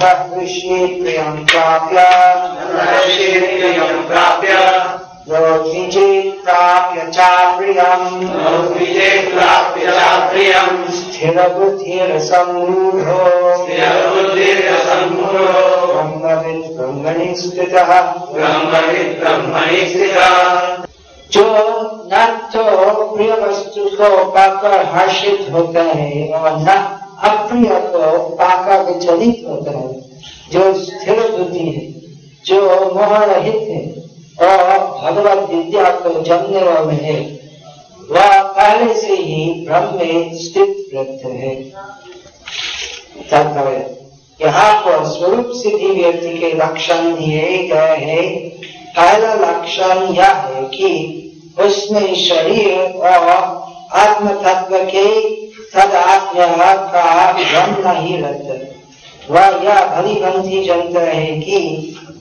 नभः प्राप्य। प्राप्य प्राप्य च प्रियम्। प्राप्य च प्रियम्। स्थिरबुद्धिरसम्मूढो स्थिरबुद्धिरसम्मूढो ब्रह्मविद् ब्रह्मणि स्थितः ब्रह्मणि ब्रह्मणि स्थितः जो न तो प्रिय वस्तु को पाकर हर्षित होता है और न अप्रिय को पाकर विचलित होता है, जो स्थिर बुद्धि है, जो मोह है और भगवत विद्या को जानने वाले है। वह पहले से ही ब्रह्म में स्थित रहते है। तात्पर्य यहाँ पर स्वरूप सिद्धि व्यक्ति के लक्षण दिए गए हैं, पहला लक्षण यह है कि उसमें शरीर और आत्म तत्व के तदात्म्य का आप भ्रम नहीं रहता वह यह भली भंति जानता है कि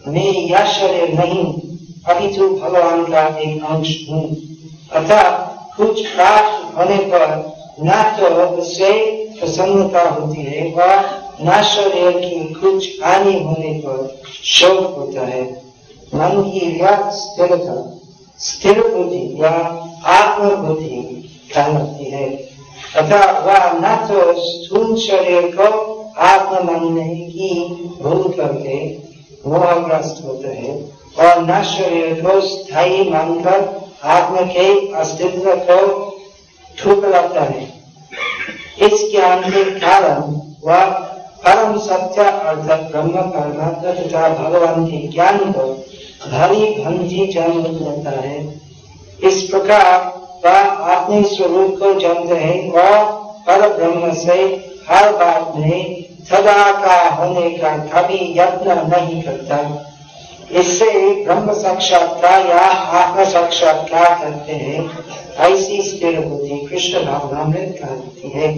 मैं यह शरीर नहीं, अपितु भगवान का एक अंश हूँ अतः कुछ प्राप्त होने पर न तो उससे प्रसन्नता होती है और न शरीर की कुछ हानि होने पर शोक होता है। मन की यह स्थिरता स्थिर बुद्धि या आत्म बुद्धि कहलाती है। अतः वह न तो स्थूल शरीर को आत्म मानने की भूल करके मोहग्रस्त होते हैं और न शरीर को स्थायी मानकर आत्म के अस्तित्व को ठुकराता है। इस ज्ञान के कारण वह परम सत्य अर्थात ब्रह्म, परमात्मा तथा भगवान के ज्ञान को धरी भंजी जान लेता है। इस प्रकार वह अपने स्वरूप को जानते हैं और पर ब्रह्म से हर बात में सदा का होने का कभी यत्न नहीं करता। इससे ब्रह्म साक्षात्कार या आत्म साक्षात्कार करते हैं, ऐसी स्थिर बुद्धि कृष्ण भावना में कहती है।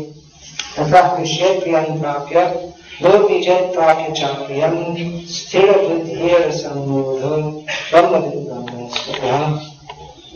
तथा प्रियं प्राप्य दो विजय प्राप्य चाप्रियम स्थिर बुद्धि सम्मूढ़ ब्रह्म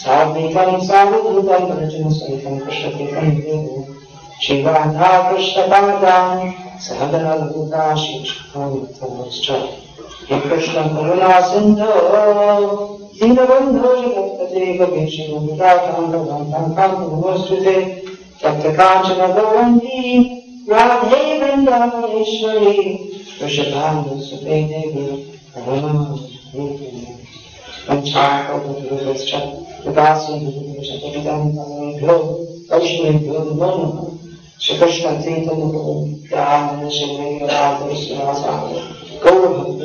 सात्विकं सावधूतं रचन सहितं कृष्णतीर्थं शिवाधा कृष्णपादां सहगनलभुता शिक्षाश्च हे कृष्ण करुणा सिन्धो दीनबन्धो जगत्पते गवेषणमुदाकां भगवन्तं कान्तुमस्तुते तप्तकाञ्चन गौरङ्गी राधे वृन्दावनेश्वरी वृषभानुसुते देवी श्रीकृष्ण चैतन्य गौरभक्त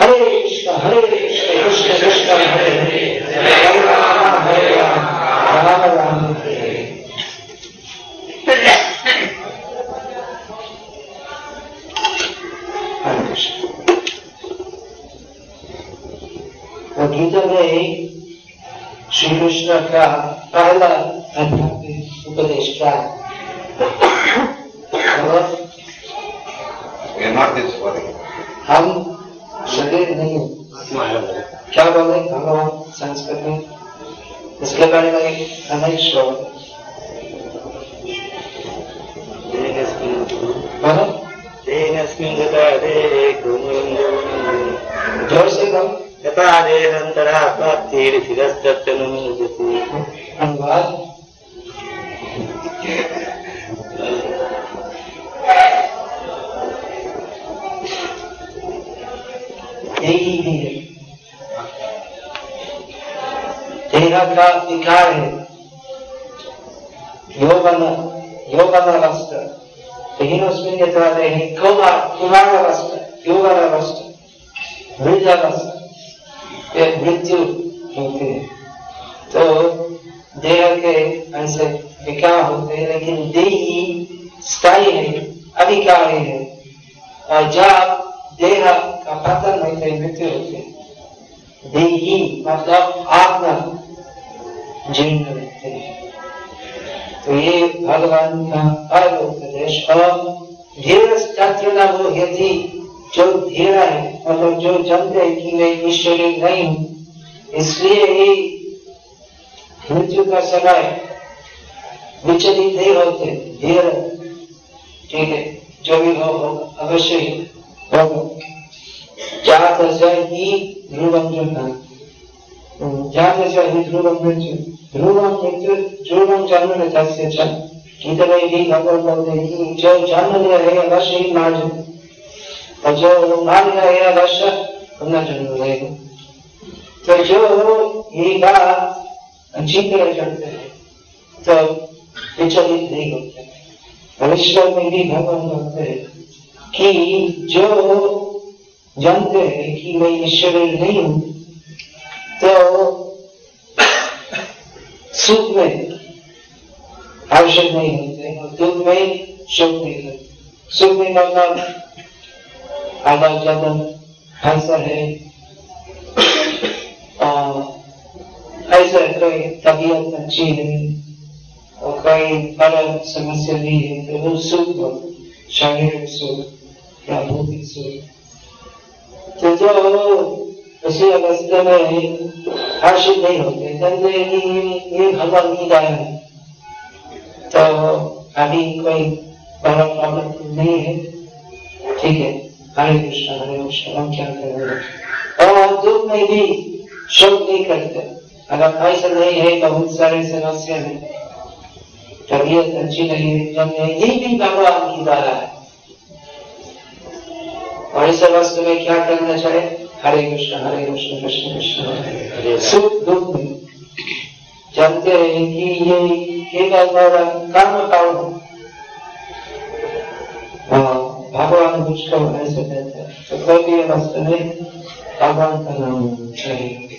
हरे कृष्ण हरे कृष्ण कृष्ण कृष्ण हरे हरे राम हरे राम राम राम हरे हरे कृष्ण और गीता में कृष्ण का पहला आध्यात्मिक उपदेश क्या है. हम शरीर नहीं क्या बोले? भगवान संस्कृत में। इसके बारे में हमें श्रोत बोलो तेनस्मिन् कहो यथा देहान्तरा प्राप्तिर्शिरस्तत्र नुमुद्यते अनुवाद यही है देह का विकार है यौवन यौवन अवस्था हीनोस्मिन् यथा देहे कुमार कुमार अवस्था यौवन अवस्था वृद्ध अवस्था ये मृत्यु होते हैं। तो देह के ऐसे विकार होते हैं? लेकिन देही स्थायी है, अधिकारी है। और जब देह का पतन होते मृत्यु होते देही मतलब आत्मा जीर्ण रहते हैं। तो ये भगवान का हर उपदेश और धीर तत्व न वो यदि जो धीरा है मतलब जो जानते हैं कि मैं ईश्वरी नहीं हूँ। इसलिए ही मृत्यु का समय विचलित नहीं होते। धीर ठीक है, जो भी हो अवश्य ही होगा। हि ध्रुवं जन्म जातस्य हि ध्रुवं मृत्यु ध्रुवं मृत्यु ध्रुवं जन्म न तस्य च गीता भी भगवान बोलते हैं जो जन्म लिया है, अवश्य ही मार और जो अवश्य पुनः जन्म लेगा तो जो ये अच्छी तरह जानते हैं तो विचलित नहीं होते भविष्य में भी भगवान बोलते हैं। कि जो जानते हैं कि मैं ईश्वर नहीं हूँ तो सुख में आवश्यक नहीं होते दुख में शोक नहीं होते सुख में मतलब आधा ज़्यादा ऐसा है ऐसा कोई तबीयत अच्छी है और कोई बड़ा समस्या नहीं है तो वो सुख हो शारीरिक सुख या भौतिक सुख तो जो उसी अवस्था में हर्षित नहीं होते कहते कि ये भगवान की दया है तो अभी कोई बड़ा प्रॉब्लम नहीं है ठीक है हरे कृष्ण हरे कृष्ण हम क्या कर रहे हैं। और दुख में भी शोक नहीं करते अगर ऐसा नहीं है बहुत सारे समस्या है तबीयत अच्छी नहीं है जब ये भी भगवान की दया है और इस अवस्था में क्या करना चाहिए हरे कृष्ण हरे कृष्ण कृष्ण कृष्ण सुख दुख जानते हैं कि ये केवल मेरा कर्म कारण भगवान मुझको ऐसे कहते हैं तो कोई भी अवस्था में भगवान का नाम चाहिए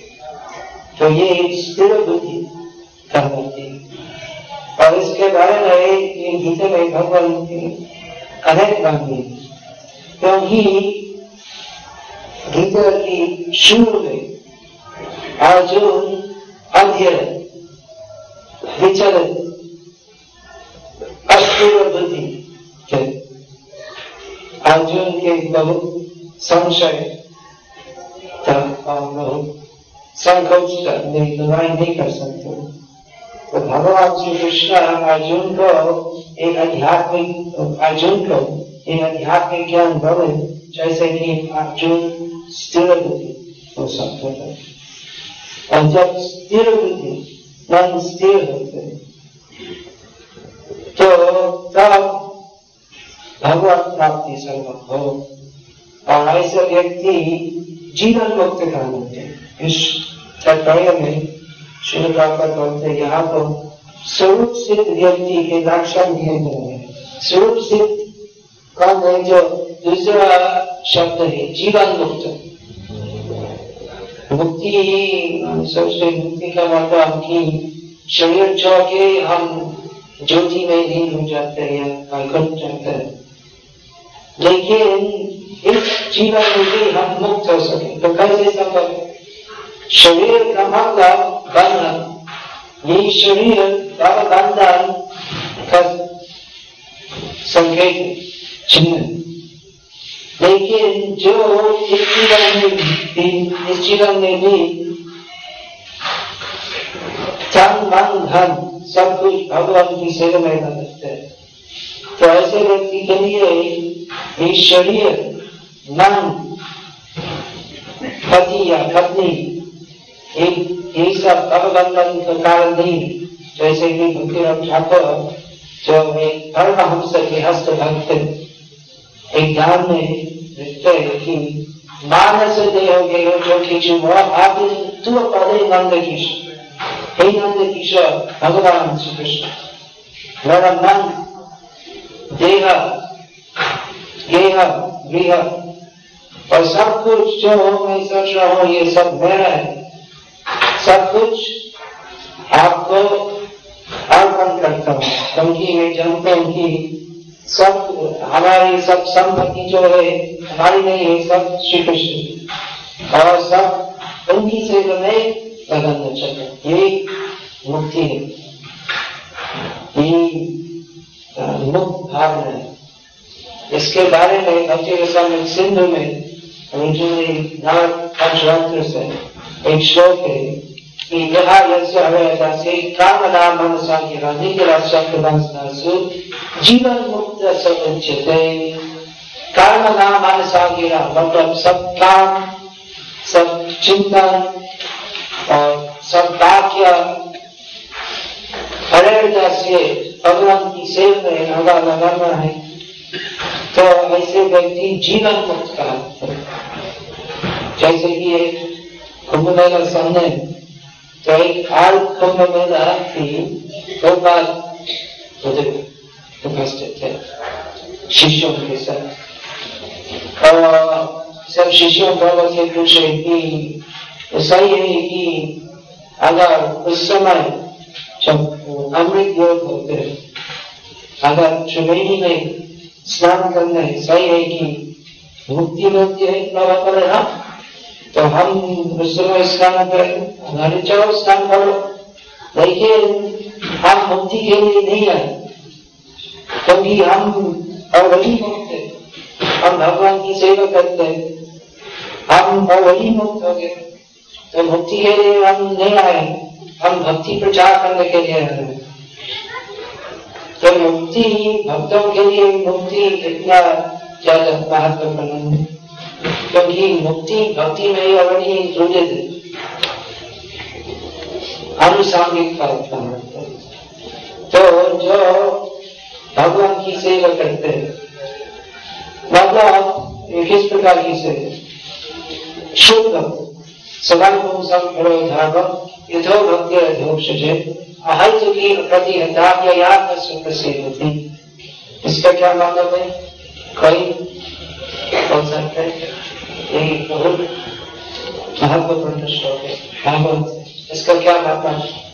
तो ये स्थिर बुद्धि करती और इसके बारे में गीता में भगवान की अनेक बातें क्योंकि गीता की शुरू में अर्जुन अध्यय विचलित अस्थिर बुद्धि थे अर्जुन के बहुत संशय बहुत संकोच लड़ाई नहीं कर सकते। तो भगवान श्री कृष्ण अर्जुन को एक आध्यात्मिक, अर्जुन को एक आध्यात्मिक ज्ञान बने जैसे कि अर्जुन स्थिर बुद्धि हो सकते थे और जब स्थिर बुद्धि, मन स्थिर होते तो तब भगवान प्राप्ति हो और ऐसे व्यक्ति जीवन मुक्त का होते इस तात्पर्य में श्री प्राप्त बोलते यहाँ तो स्वरूप सिद्ध व्यक्ति के लक्षण दिए गए हैं। स्वरूप सिद्ध कौन है जो दूसरा शब्द है? जीवन मुक्त। मुक्ति सबसे मुक्ति का मतलब कि शरीर छोड़ के हम ज्योति में लीन हो जाते हैं वैकुंठ जाते हैं लेकिन इस जीवन में भी हम मुक्त हो सके। तो कैसे संभव शरीर का मतलब बंधन ये शरीर का बंधन का संकेत चिन्ह लेकिन जो इस जीवन में भी, इस जीवन में भी तन मन धन, सब कुछ भगवान की सेवा में लगते हैं। तो ऐसे व्यक्ति के लिए ये शरीर मन पति या पत्नी ये सब अवबंधन का कारण नहीं। जैसे कि बुद्धिराम ठाकुर जो एक परमहंस के हस्त भक्त एक ध्यान में लिखते हैं कि मानस देह गए, जो किचु आप तू पदे नंद किशोर हे नंद किशोर भगवान श्री कृष्ण, मेरा मन देह गेह गृह और सब कुछ जो मैं सोच रहा हूँ, ये सब मेरा है। सब कुछ आपको अर्पण करता हूँ। क्योंकि मैं जानता हूँ कि सब, हमारी सब संपत्ति जो है, हमारी नहीं है, सब श्री कृष्ण और सब उनकी सेवा में लगन चाहिए। ये मुक्ति है। ये मुक्त भावना है। इसके बारे में भक्ति सिंधु में से एक श्लोक है कि यह यस्य अवयदासे कामना मनसा गिरा निगिरा शब्दवंशनासु जीवन मुक्त उच्यते कामना मनसा गिरा मतलब सब काम, सब चिंतन और सब वाक्य हरेदास्य भगवान की सेव में लगा लगाना है। तो ऐसे व्यक्ति जीवन मुक्त कहते जैसे कि एक कुंभ मेला सामने तो एक आर कुंभ मेला थी दो बार उधर उपस्थित थे शिष्यों के साथ। और सब शिष्यों बाबा से पूछे कि सही है कि अगर उस समय जब अमृत योग होते अगर त्रिवेणी में स्नान करना है सही है कि मुक्ति लोग है बाबा करे ना? तो हम उस समय स्नान करें। हमारे चाहो स्नान करो। देखिए हम मुक्ति के लिए नहीं आए क्योंकि हम और वही मुक्त है। हम भगवान की सेवा करते हैं। हम और वही मुक्त हो गए। तो मुक्ति के लिए हम नहीं आए हम भक्ति प्रचार करने के लिए आए हैं। तो मुक्ति भक्तों के लिए मुक्ति इतना ज़्यादा महत्वपूर्ण है क्योंकि मुक्ति भक्ति में ऑलरेडी इंक्लूडेड है अनुसांगिक फल तो जो भगवान की सेवा करते हैं मतलब किस प्रकार की सेवा शुद्ध सदान धर्म यथो भक्ति अधोक्षजे अहंसुखी प्रति होती इसका क्या मतलब है कोई कौन सा यही बहुत महत्वपूर्ण श्लोक है भागवत इसका क्या मतलब है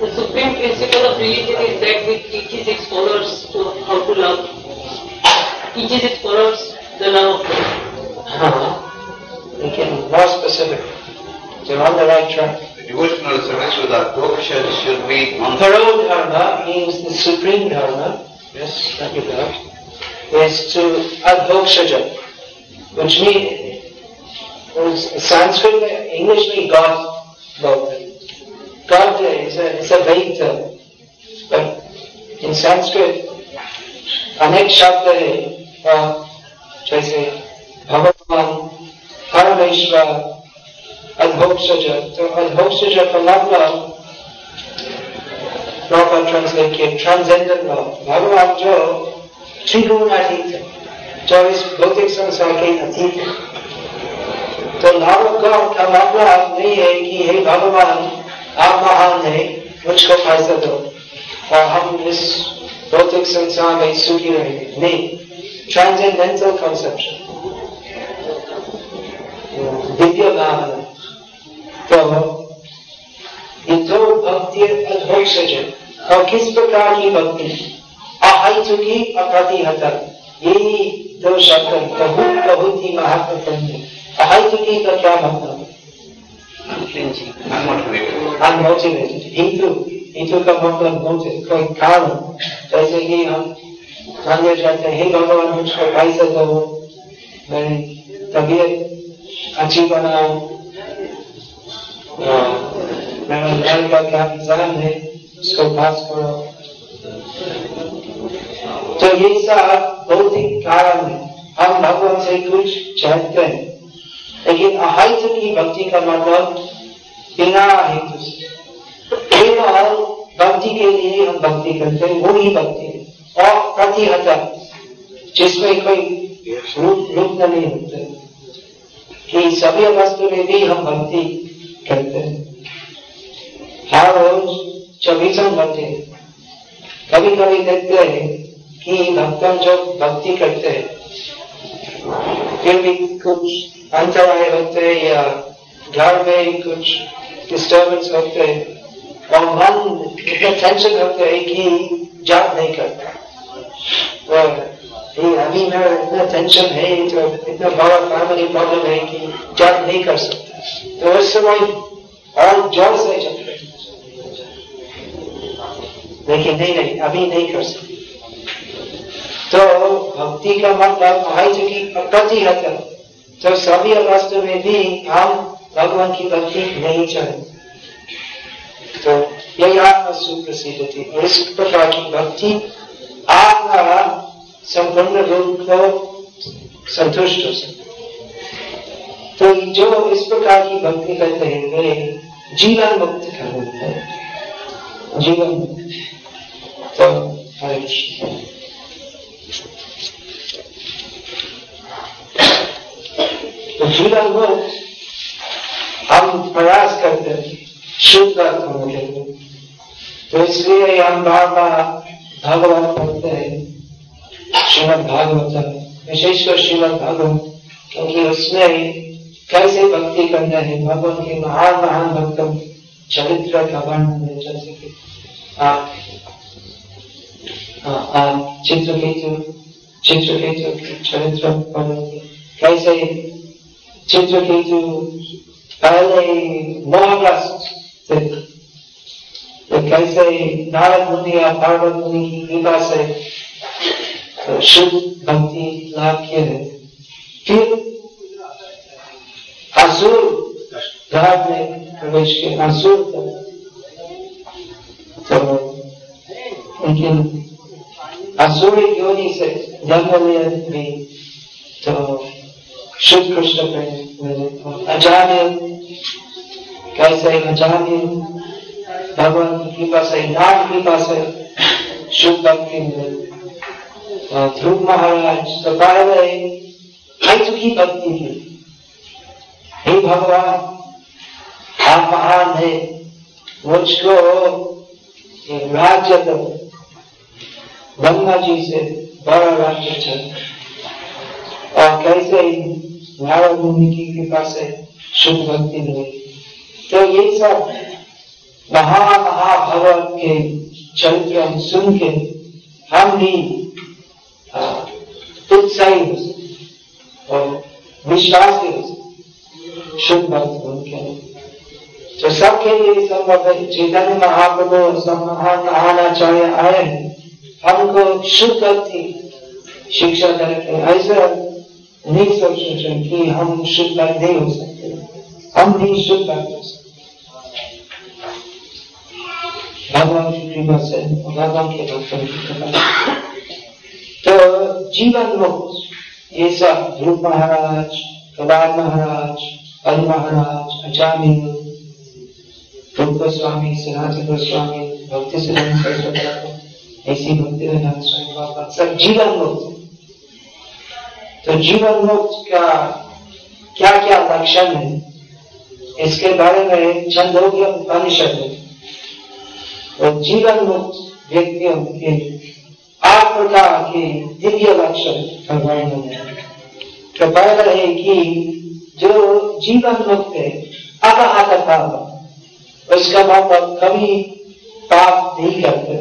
The supreme principle of religion is that which teaches its followers to how to love, teaches its followers the love of God. हाँ लेकिन more specific They're on the right track. The devotional service with our Doksha should be on Thorough dharma means the supreme dharma. Yes, thank you, God. Is to adhokshaja, which means Sanskrit में English में God बोलते हैं. God is a, is a vague term, but in Sanskrit अनेक शब्द है और जैसे भगवान, परमेश्वर अधोक्षज तो अधोक्षज का मतलब प्रॉपर ट्रांसलेट किए ट्रांसजेंडर लॉ भगवान जो त्रिगुण अतीत है, जो इस भौतिक संसार के अतीत है। तो लॉ गॉड का मतलब नहीं है कि हे भगवान, आप महान है, मुझको पैसा दो। और हम इस भौतिक संसार में सुखी रहेंगे। नहीं। कॉन्सेप्शन दिव्य भावना तो युद्धो भक्ति अधोक्षज और किस प्रकार की भक्ति अहितुकी अप्रतिहत यही दो शब्द बहुत बहुत ही महत्वपूर्ण है अहितुकी का क्या मतलब. अनमोटिवेटेड हेतु हेतु का मतलब कोई कारण जैसे कि हम जाते हैं हे भगवान मुझको पैसा दो मेरी तबीयत अच्छी बनाओ मेरा लड़का का क्या एग्ज़ाम है उसको पास करो तो ये सब भौतिक कारण है हम भगवान से कुछ चाहते हैं लेकिन अहित की भक्ति का मतलब बिना हेतु से केवल भक्ति के लिए हम भक्ति करते हैं वो ही भक्ति है और प्रतिहता जिसमें कोई रूप नहीं होते। कि सभी वस्तु में भी हम भक्ति करते हैं। हर रोज चौबीसों घंटे कभी कभी देखते हैं कि भक्तन जो भक्ति करते हैं, फिर भी कुछ अंतराय होते हैं या घर में कुछ डिस्टर्बेंस होते हैं और मन इतना टेंशन होते हैं कि जाप नहीं करता। और अभी मेरा इतना टेंशन है तो इतना बड़ा फैमिली प्रॉब्लम है कि जाप नहीं कर सकता। तो उस समय और ज़ोर से जब लेकिन नहीं नहीं, अभी नहीं कर सकते। तो भक्ति का मतलब है जो कि प्रति है तो सभी अवस्था में भी हम भगवान की भक्ति नहीं चाहे तो यही आत्मा सुप्रसिद्ध थी और इस प्रकार की भक्ति आत्मा संपूर्ण रूप को संतुष्ट हो सकते तो जो इस प्रकार की भक्ति करते हैं, वे जीवन मुक्त कहते हैं। जीवन मुक्त तो तो जीवन मुक्त हम प्रयास करते हैं, शुद्ध होने के तो इसलिए हम बार बार भगवत पढ़ते हैं, श्रीमद भागवत विशेषकर श्रीमद भागवत, क्योंकि उसमें कैसे भक्ति करना है, भगवान के महान महान भक्त चरित्र का वर्णन है जैसे कि आप आप चित्रकेतु चित्रकेतु चरित्र पढ़ेंगे कैसे चित्रकेतु पहले मोहग्रस्त थे तो कैसे नारद मुनि या पार्वत मुनि की कृपा से तो शुद्ध भक्ति लाभ किए है। फिर असुर घर में प्रवेश के असुर तो उनकी असुर योनि से जन्म लिया भी तो शुद्ध कृष्ण प्रेम अजाने, कैसे अजाने भगवान की कृपा से नाम कृपा से शुभ भक्ति मिले। ध्रुव महाराज तो पहले हित की भक्ति की हे भगवान, आप महान है। मुझको राज्य दो। गंगा जी से बड़ा राज्य चल और कैसे नारद भूमि की कृपा से शुभ भक्ति मिली। तो ये सब महा महाभगवत के चरित्र सुन के हम भी उत्साही सकते और विश्वास भी सकते शुद्ध भक्त बन के तो सबके लिए संभव है चैतन्य महाप्रभु सब महान महान आचार्य आए हमको शुद्ध भक्ति शिक्षा करके ऐसा नहीं सोच सोचें कि हम शुद्ध भक्त नहीं हो सकते हम भी शुद्ध भक्त हो। सकते कृपा से भगवान के कृपा तो जीवन मुक्त ये सब ध्रुव महाराज, कबार महाराज अल महाराज, अचामी, रूप गोस्वामी, सनातन गोस्वामी, भक्ति से ऐसी भक्ति स्वामी बाबा, सब जीवन मुक्त तो जीवन मुक्त का क्या क्या लक्षण है? इसके बारे में छंदोग्य उपनिषद है और जीवन मुक्त व्यक्तियों के आठ प्रकार के दिव्य लक्षण वर्णन है। तो पहला है कि जो जीवन मुक्त है अपहत पाप उसका मतलब कभी पाप नहीं करते।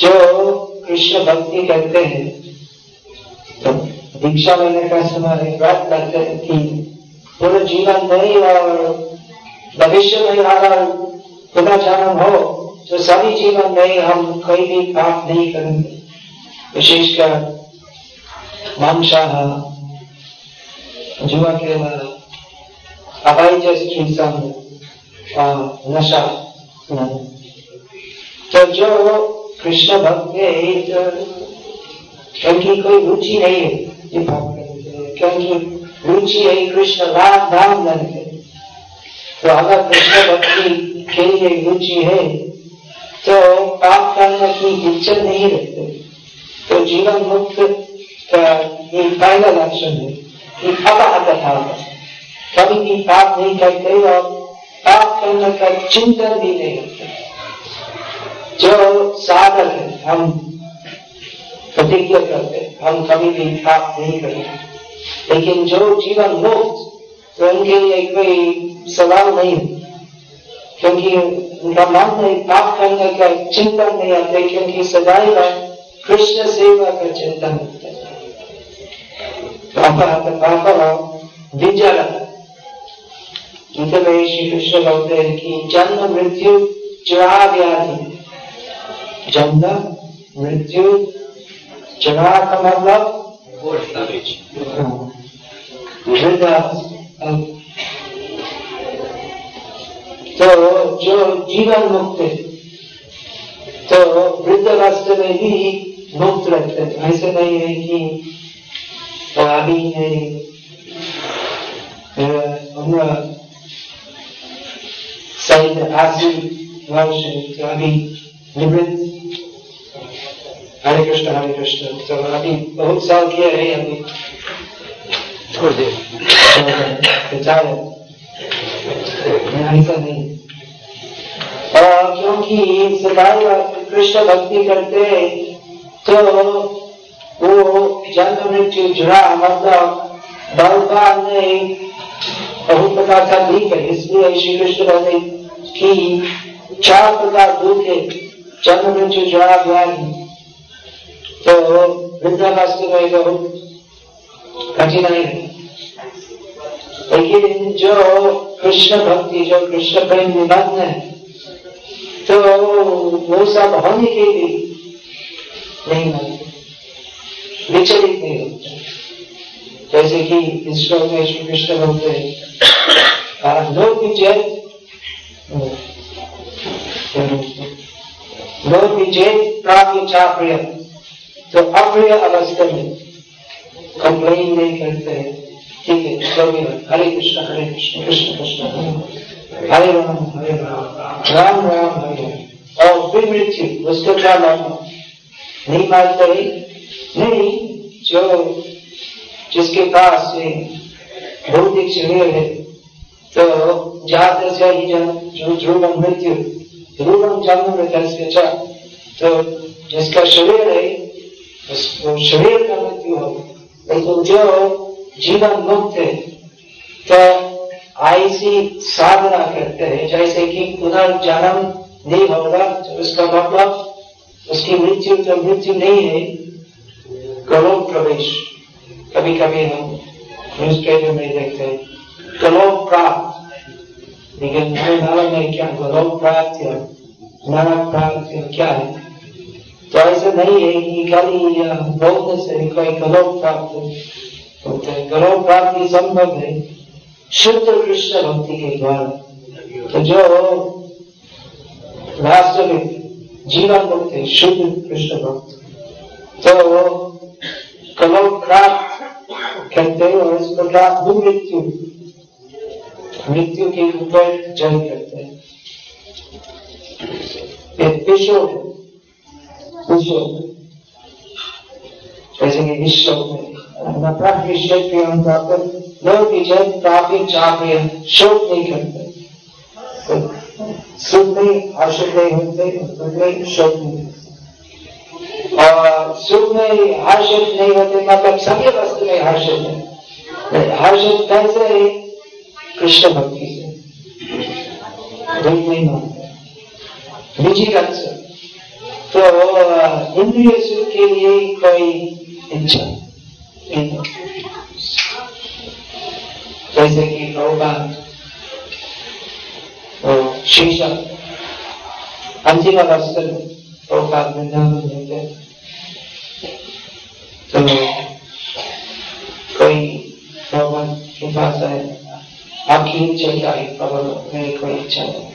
जो कृष्ण भक्ति करते हैं तो दीक्षा लेने का समय व्रत करते कि पूरे जीवन नहीं और भविष्य में अगर पुनर्जन्म हो तो सभी जीवन में हम कोई भी पाप नहीं करेंगे। विशेषकर मांसाह जुआ खेला अवैध हिंसा नशा तो जो कृष्ण भक्त है तो क्योंकि कोई रुचि नहीं है ये पाप क्योंकि रुचि है कृष्ण राम नाम लेने तो अगर कृष्ण भक्ति के लिए रुचि है तो पाप करने की इच्छा नहीं रखते। तो जीवन मुक्त का ये पहला लक्षण है कि अपहत भाव कभी भी पाप नहीं करते और पाप करने का चिंतन भी नहीं करते जो साधक है, हम प्रतिज्ञा करते हम कभी भी पाप नहीं करेंगे लेकिन जो जीवन मुक्त तो उनके लिए कोई सवाल नहीं क्योंकि उनका मन में पाप करने का चिंतन नहीं आते क्योंकि सदैव कृष्ण सेवा का चिंतन है। गीता में श्री कृष्ण बोलते हैं कि जन्म मृत्यु जरा व्याधि जन्म मृत्यु जरा का मतलब? તો જો जीवन मुक्त है तो वृद्ध रास्ते में भी मुक्त रहते हैं ऐसे नहीं है कि अभी नहीं हमारा शायद अस्सी वर्ष तो अभी निवृत्त हरे कृष्ण हरे कृष्ण तो अभी बहुत साल किया है अभी छोड़ दे ऐसा नहीं क्योंकि सदाई कृष्ण भक्ति करते तो वो जन्म मृत्यु जुड़ा मतलब भगवान ने बहुत प्रकार का दुख है। इसलिए श्री कृष्ण कहते कि चार प्रकार दुख है, जन्म मृत्यु जुड़ा व्याधि तो वृद्धावस्था में बहुत कठिनाई है लेकिन जो कृष्ण भक्ति जो कृष्ण प्रेम निबंध है तो वो सब होने के लिए नहीं होते विचलित नहीं होते। जैसे कि इस श्लोक में श्री कृष्ण बोलते हैं लोक विजय लोक विजय प्राप्य चाप्रिय तो अप्रिय अवस्था में कंप्लेन नहीं करते हैं। हरे कृष्ण हरे कृष्ण कृष्ण कृष्ण हरे राम हरे राम राम राम हरे और फिर मृत्यु उसको क्या मानना नहीं मानते नहीं जो जिसके पास भौतिक शरीर है तो जाते से ही जो ध्रुवम मृत्यु ध्रुवम जन्म में तो जिसका शरीर है उसको शरीर का मृत्यु हो लेकिन जो जीवन मुक्त है। तो ऐसी साधना करते हैं। जैसे कि पुनर्जन्म नहीं होगा तो उसका मतलब उसकी मृत्यु तो मृत्यु नहीं है करो प्रवेश। कभी कभी हम न्यूज़ पेपर में देखते हैं गलोक प्राप्त। लेकिन मालूम नहीं क्या गलोक प्राप्त या नरक प्राप्त क्या है? तो ऐसा नहीं है कि खाली बोलने से कोई गलोक प्राप्त हैं गलोक प्राप्ति संभव है। शुद्ध कृष्ण भक्ति के द्वारा। तो जो वास्तविक जीवन मुक्त है, शुद्ध कृष्ण भक्त तो कलो प्राप्त कहते हैं और इस प्रकार मृत्यु मृत्यु के ऊपर जय करते हैं। विश्व जैसे कि विश्व में। नफरत विषय प्रियम प्राप्त लोग विजय काफ़ी चाहे शोक नहीं करते। सुख में हर्षित नहीं होते दुख में शोक नहीं और सुख में हर्षित नहीं होते मतलब सभी वस्तु में हर्षित है। हर्षित कैसे है? कृष्ण भक्ति से। दुख नहीं मानते विजिगत से तो इंद्रिय सुख के लिए कोई इच्छा? नहीं जैसे कि शीशा अंतिम अवस्था में प्रभुपाद वृंदावन रहते तो कोई आपकी इच्छा क्या है मेरी कोई इच्छा नहीं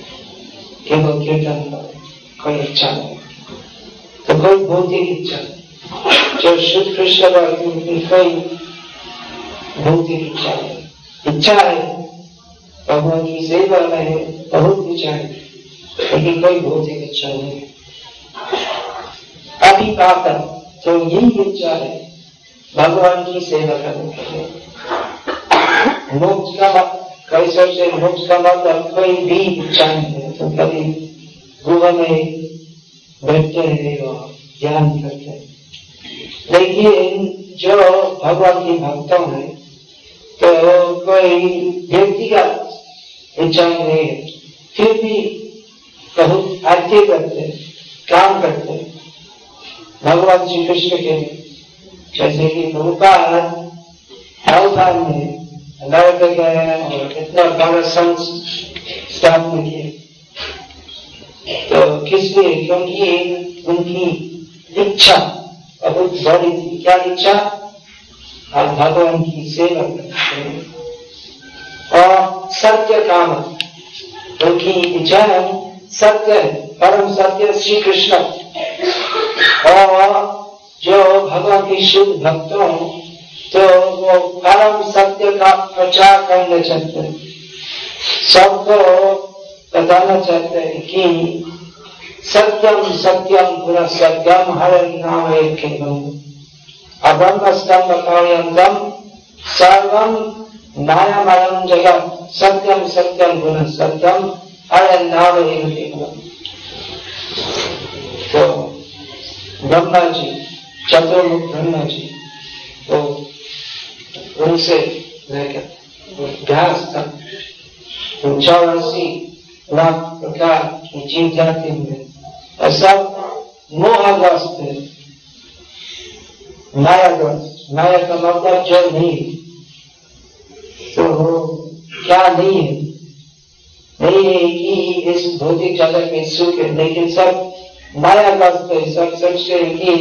केवल कीर्तन कोई इच्छा नहीं तो कोई भौतिक इच्छा जो शुद्ध कृष्ण की कोई भौतिक इच्छा है। इच्छा है, भगवान की सेवा में बहुत इच्छा है, लेकिन कोई भौतिक इच्छा नहीं अभी पाता तो यही इच्छा है, भगवान की सेवा करने के लिए। मोक्ष का कई सोचते मोक्ष का मतलब कोई भी इच्छा नहीं है तो कभी गुहा में बैठते हैं और ध्यान करते हैं लेकिन जो भगवान की भक्तों है तो कोई व्यक्तिगत इच्छा नहीं है। फिर भी बहुत एक्टिव करते काम करते भगवान श्री कृष्ण के जैसे कि प्रभुपाद राजस्थान में अमेरिका गए और इतना बड़ा संघ स्थापना किए तो किस लिए क्योंकि उनकी इच्छा क्या इच्छा और भगवान की सेवा और सत्य काम, उनकी इच्छा सत्य, परम सत्य श्री कृष्ण। और जो भगवान के शुद्ध भक्तों तो वो परम सत्य का प्रचार करना चाहते हैं। सबको बताना चाहते हैं कि सत्यम सत्यम पुनः सत्यम हर नाम एक अब्रह्म स्तंभ कार्यम सर्वम मायामयम जगत सत्यम सत्यम पुनः सत्यम हर नाम एक तो ब्रह्मा जी चतुर्मुख ब्रह्मा जी तो उनसे चौरासी लाख प्रकार जीव जाति में सब मोहग्रस्त है। मायाग्रस्त माया का मतलब जो नहीं तो क्या नहीं है? नहीं है कि इस भौतिक जगत में सुख है, लेकिन सब मायाग्रस्त है। सब हैं कि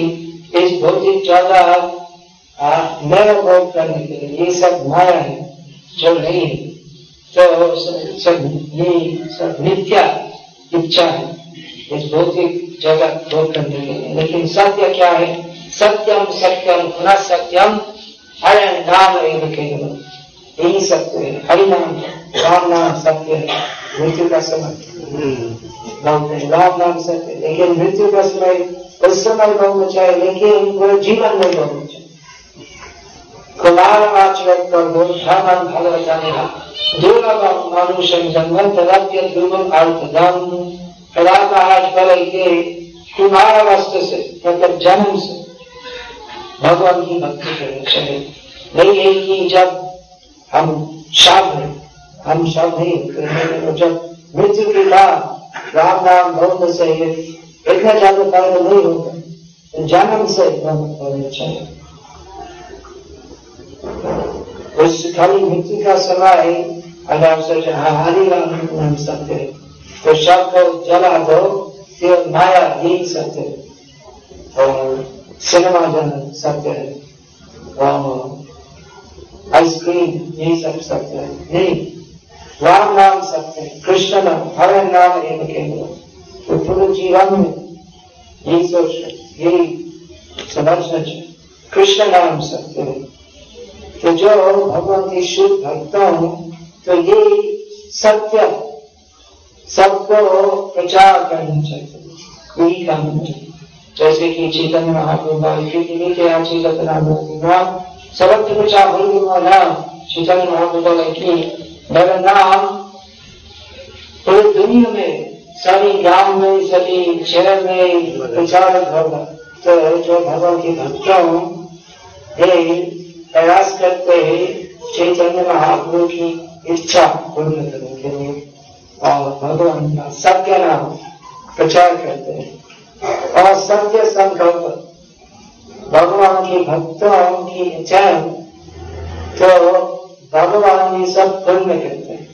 इस भौतिक जगत मेरा भोग करने के लिए ये सब माया है, जो नहीं है। तो सब ये सब मिथ्या इच्छा है। इस भौतिक जगत भोग करने के लिए लेकिन सत्य क्या है? सत्यम सत्यम पुनः सत्यम हर नाम केवल यही सत्य है। हरि नाम राम नाम सत्य है। मृत्यु का समय। राम नाम सत्य लेकिन मृत्यु का समय उस समय बोलना चाहिए लेकिन पूरे जीवन में बोलना चाहिए कुमार आचरण पर कर धर्म भगवतानिहा दुर्लभम मनुष्य जन्मन तदप्य ध्रुवम अर्थदम बल के कुमार अवस्था से मतलब जन्म से। भगवान की भक्ति करनी चाहिए नहीं है कि जब हम हैं, हम सब तो जब मृत्यु के बाद राम नाम बोलने से इतना ज़्यादा फ़ायदा नहीं होगा जन्म से बोलना चाहिए उस खाली मृत्यु का समय अगर सोच हरी राम, नाम सत्य तो को जला दो फिर माया यही सत्य और सिनेमा जाना सत्य है और आइसक्रीम यही सब सत्य है नहीं राम नाम सत्य है कृष्ण नाम हर नाम एक केंद्र तो पूरे जीवन में यही सोच यही समझना चाहिए कृष्ण नाम सत्य है तो जो भगवान के शुद्ध भक्तों तो ये सत्य सबको प्रचार करना चाहिए यही काम चाहिए जैसे कि चैतन्य महाप्रभु चैतन्य सर्वत्र प्रचार हो नाम चैतन्य महाप्रभु की मेरा नाम पूरी दुनिया में सभी गाँव में सभी शहर में प्रचार होगा। तो जो भगवान के भक्तों प्रयास करते हैं चैतन्य महाप्रभु की इच्छा पूर्ण करने के लिए और भगवान का सत्य नाम प्रचार करते हैं। और सत्य संकल्प, भगवान के भक्तों की इच्छा तो भगवान ये सब पूर्ण करते हैं।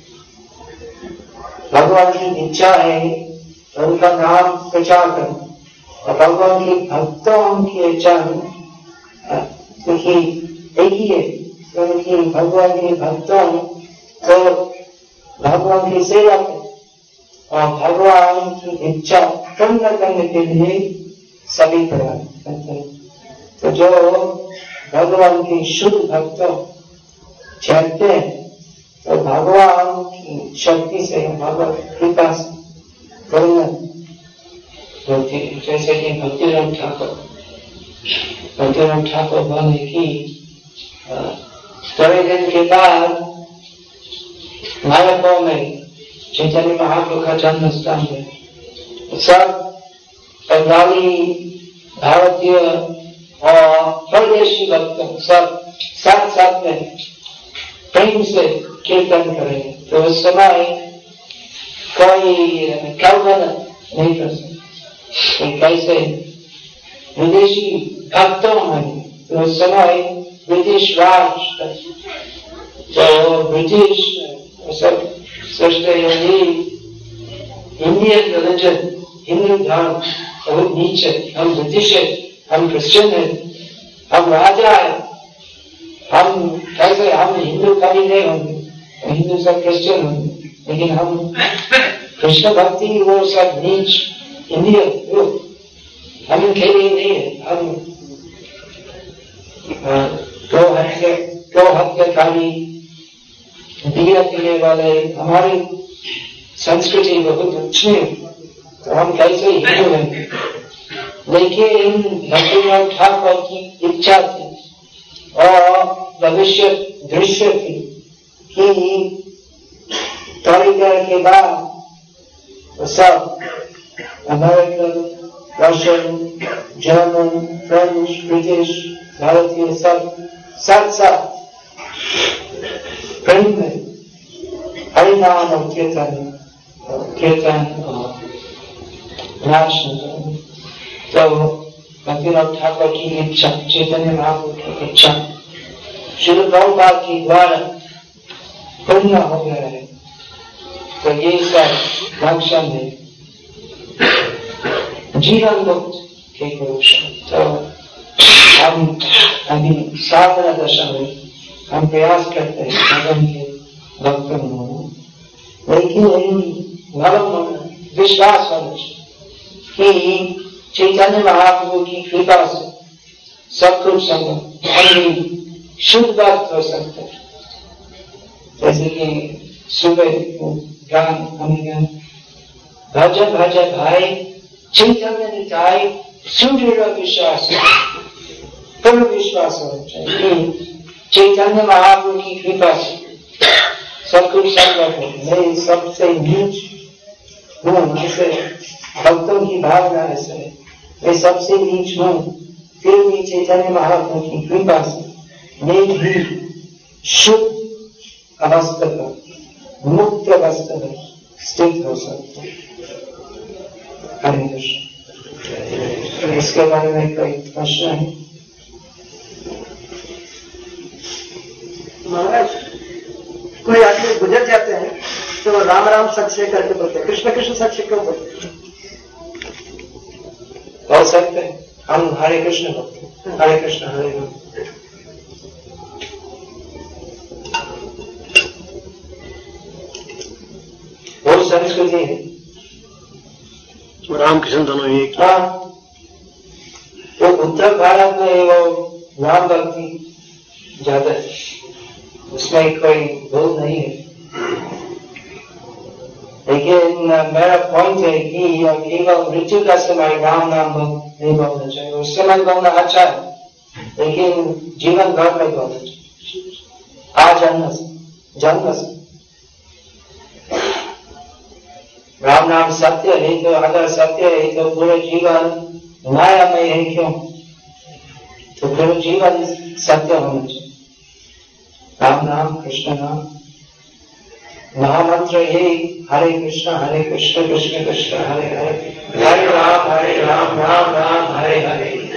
भगवान की इच्छा है, उनका नाम प्रचार करना। और भगवान के भक्तों की क्योंकि एक ही है, क्योंकि भगवान के भक्तों तो भगवान की सेवा और भगवान की इच्छा पूर्ण करने के लिए सभी प्रयास करते हैं। तो जो भगवान के शुद्ध भक्त चाहते हैं तो भगवान की शक्ति से भगवान कृपा से पूर्ण होती जैसे कि भक्तिराम ठाकुर भक्तिराम ठाकुर बोले की थोड़े दिन के बाद मायापुर में चैतन्य महाप्रभु का जन्म स्थान है सब बंगाली भारतीय और परदेशी भक्त सब साथ साथ में प्रेम से कीर्तन करेंगे तो उस समय कोई कल्पना नहीं कर सकते कैसे विदेशी भक्तों में तो उस समय ब्रिटिश राज तो ब्रिटिश सब रिलीजन हिंदू धर्म बहुत नीचे हम ब्रिटिश है, हम क्रिश्चियन है, हम राजा है। हम कैसे हम हिंदू कभी नहीं होंगे। हिंदू सब क्रिश्चियन होंगे। लेकिन हम कृष्ण भक्ति वो सब नीच इंडियन वो हम लिए नहीं है। हम गौ हत्या गौ हत्याकारी दिया पीने वाले, हमारी संस्कृति बहुत अच्छी है। तो हम कैसे हिंदू हैं? लेकिन भक्तिनाथ ठाकुर की इच्छा थी और भविष्य दृश्य थी कि तरीकर के बाद सब American, Russian, German, French, British, भारतीय सब साथ साथ प्रेम में हरिनाम और कीर्तन कीर्तन और नाच तो भक्तिनाथ ठाकुर की इच्छा चैतन्य महाप्रभु की इच्छा श्री प्रभुपाद की द्वारा पूर्ण हो गया है तो ये सब लक्षण है जीवन मुक्त के पुरुष तो हम अभी साधना दशा में हम प्रयास करते हैं भक्त होना लेकिन नरम विश्वास कि चैतन्य महाप्रभु की कृपा से सब कुछ संभव शुद्ध बात हो सकते जैसे कि सुबह गान हमें भज भज भाई, चैतन्य निताय सूर्य विश्वास, पूर्ण विश्वास होना चाहिए। चैतन्य महाप्रभु की कृपा से। सब कुछ संभव है। मैं सबसे नीच हूँ ऐसे भक्तों की भावना ऐसे मैं सबसे नीच हूँ, फिर भी चैतन्य महाप्रभु की कृपा से मैं भी शुद्ध अवस्था पर मुक्त अवस्था में स्थित हो सकता हरे कृष्ण। इसके बारे में कोई प्रश्न है? महाराज कोई आदमी गुजर जाते हैं तो राम राम सत्य करके बोलते हैं कृष्ण कृष्ण सत्य क्यों बोलते हैं? हो सकते हैं हम हरे कृष्ण भक्त हरे कृष्ण हरे राम वो संस्कृति है? रामकृष्ण दोनों एक। हाँ। वो उत्तर भारत में वो राम भक्ति ज़्यादा है। उसमें कोई भूल नहीं है। लेकिन मेरा पॉइंट है कि केवल मृत्यु का समय राम नाम नहीं बोलना चाहिए उस समय बोलना अच्छा है, लेकिन जीवन भर में बोलना चाहिए आ जन्म से जन्म से। राम नाम सत्य है तो अगर सत्य है तो पूरे जीवन मायामय है क्यों? तो पूरे जीवन सत्य होना चाहिए। राम नाम कृष्ण नाम महामंत्र ही हरे कृष्ण हरे कृष्ण कृष्ण कृष्ण हरे हरे। हरे राम हरे राम राम राम हरे हरे।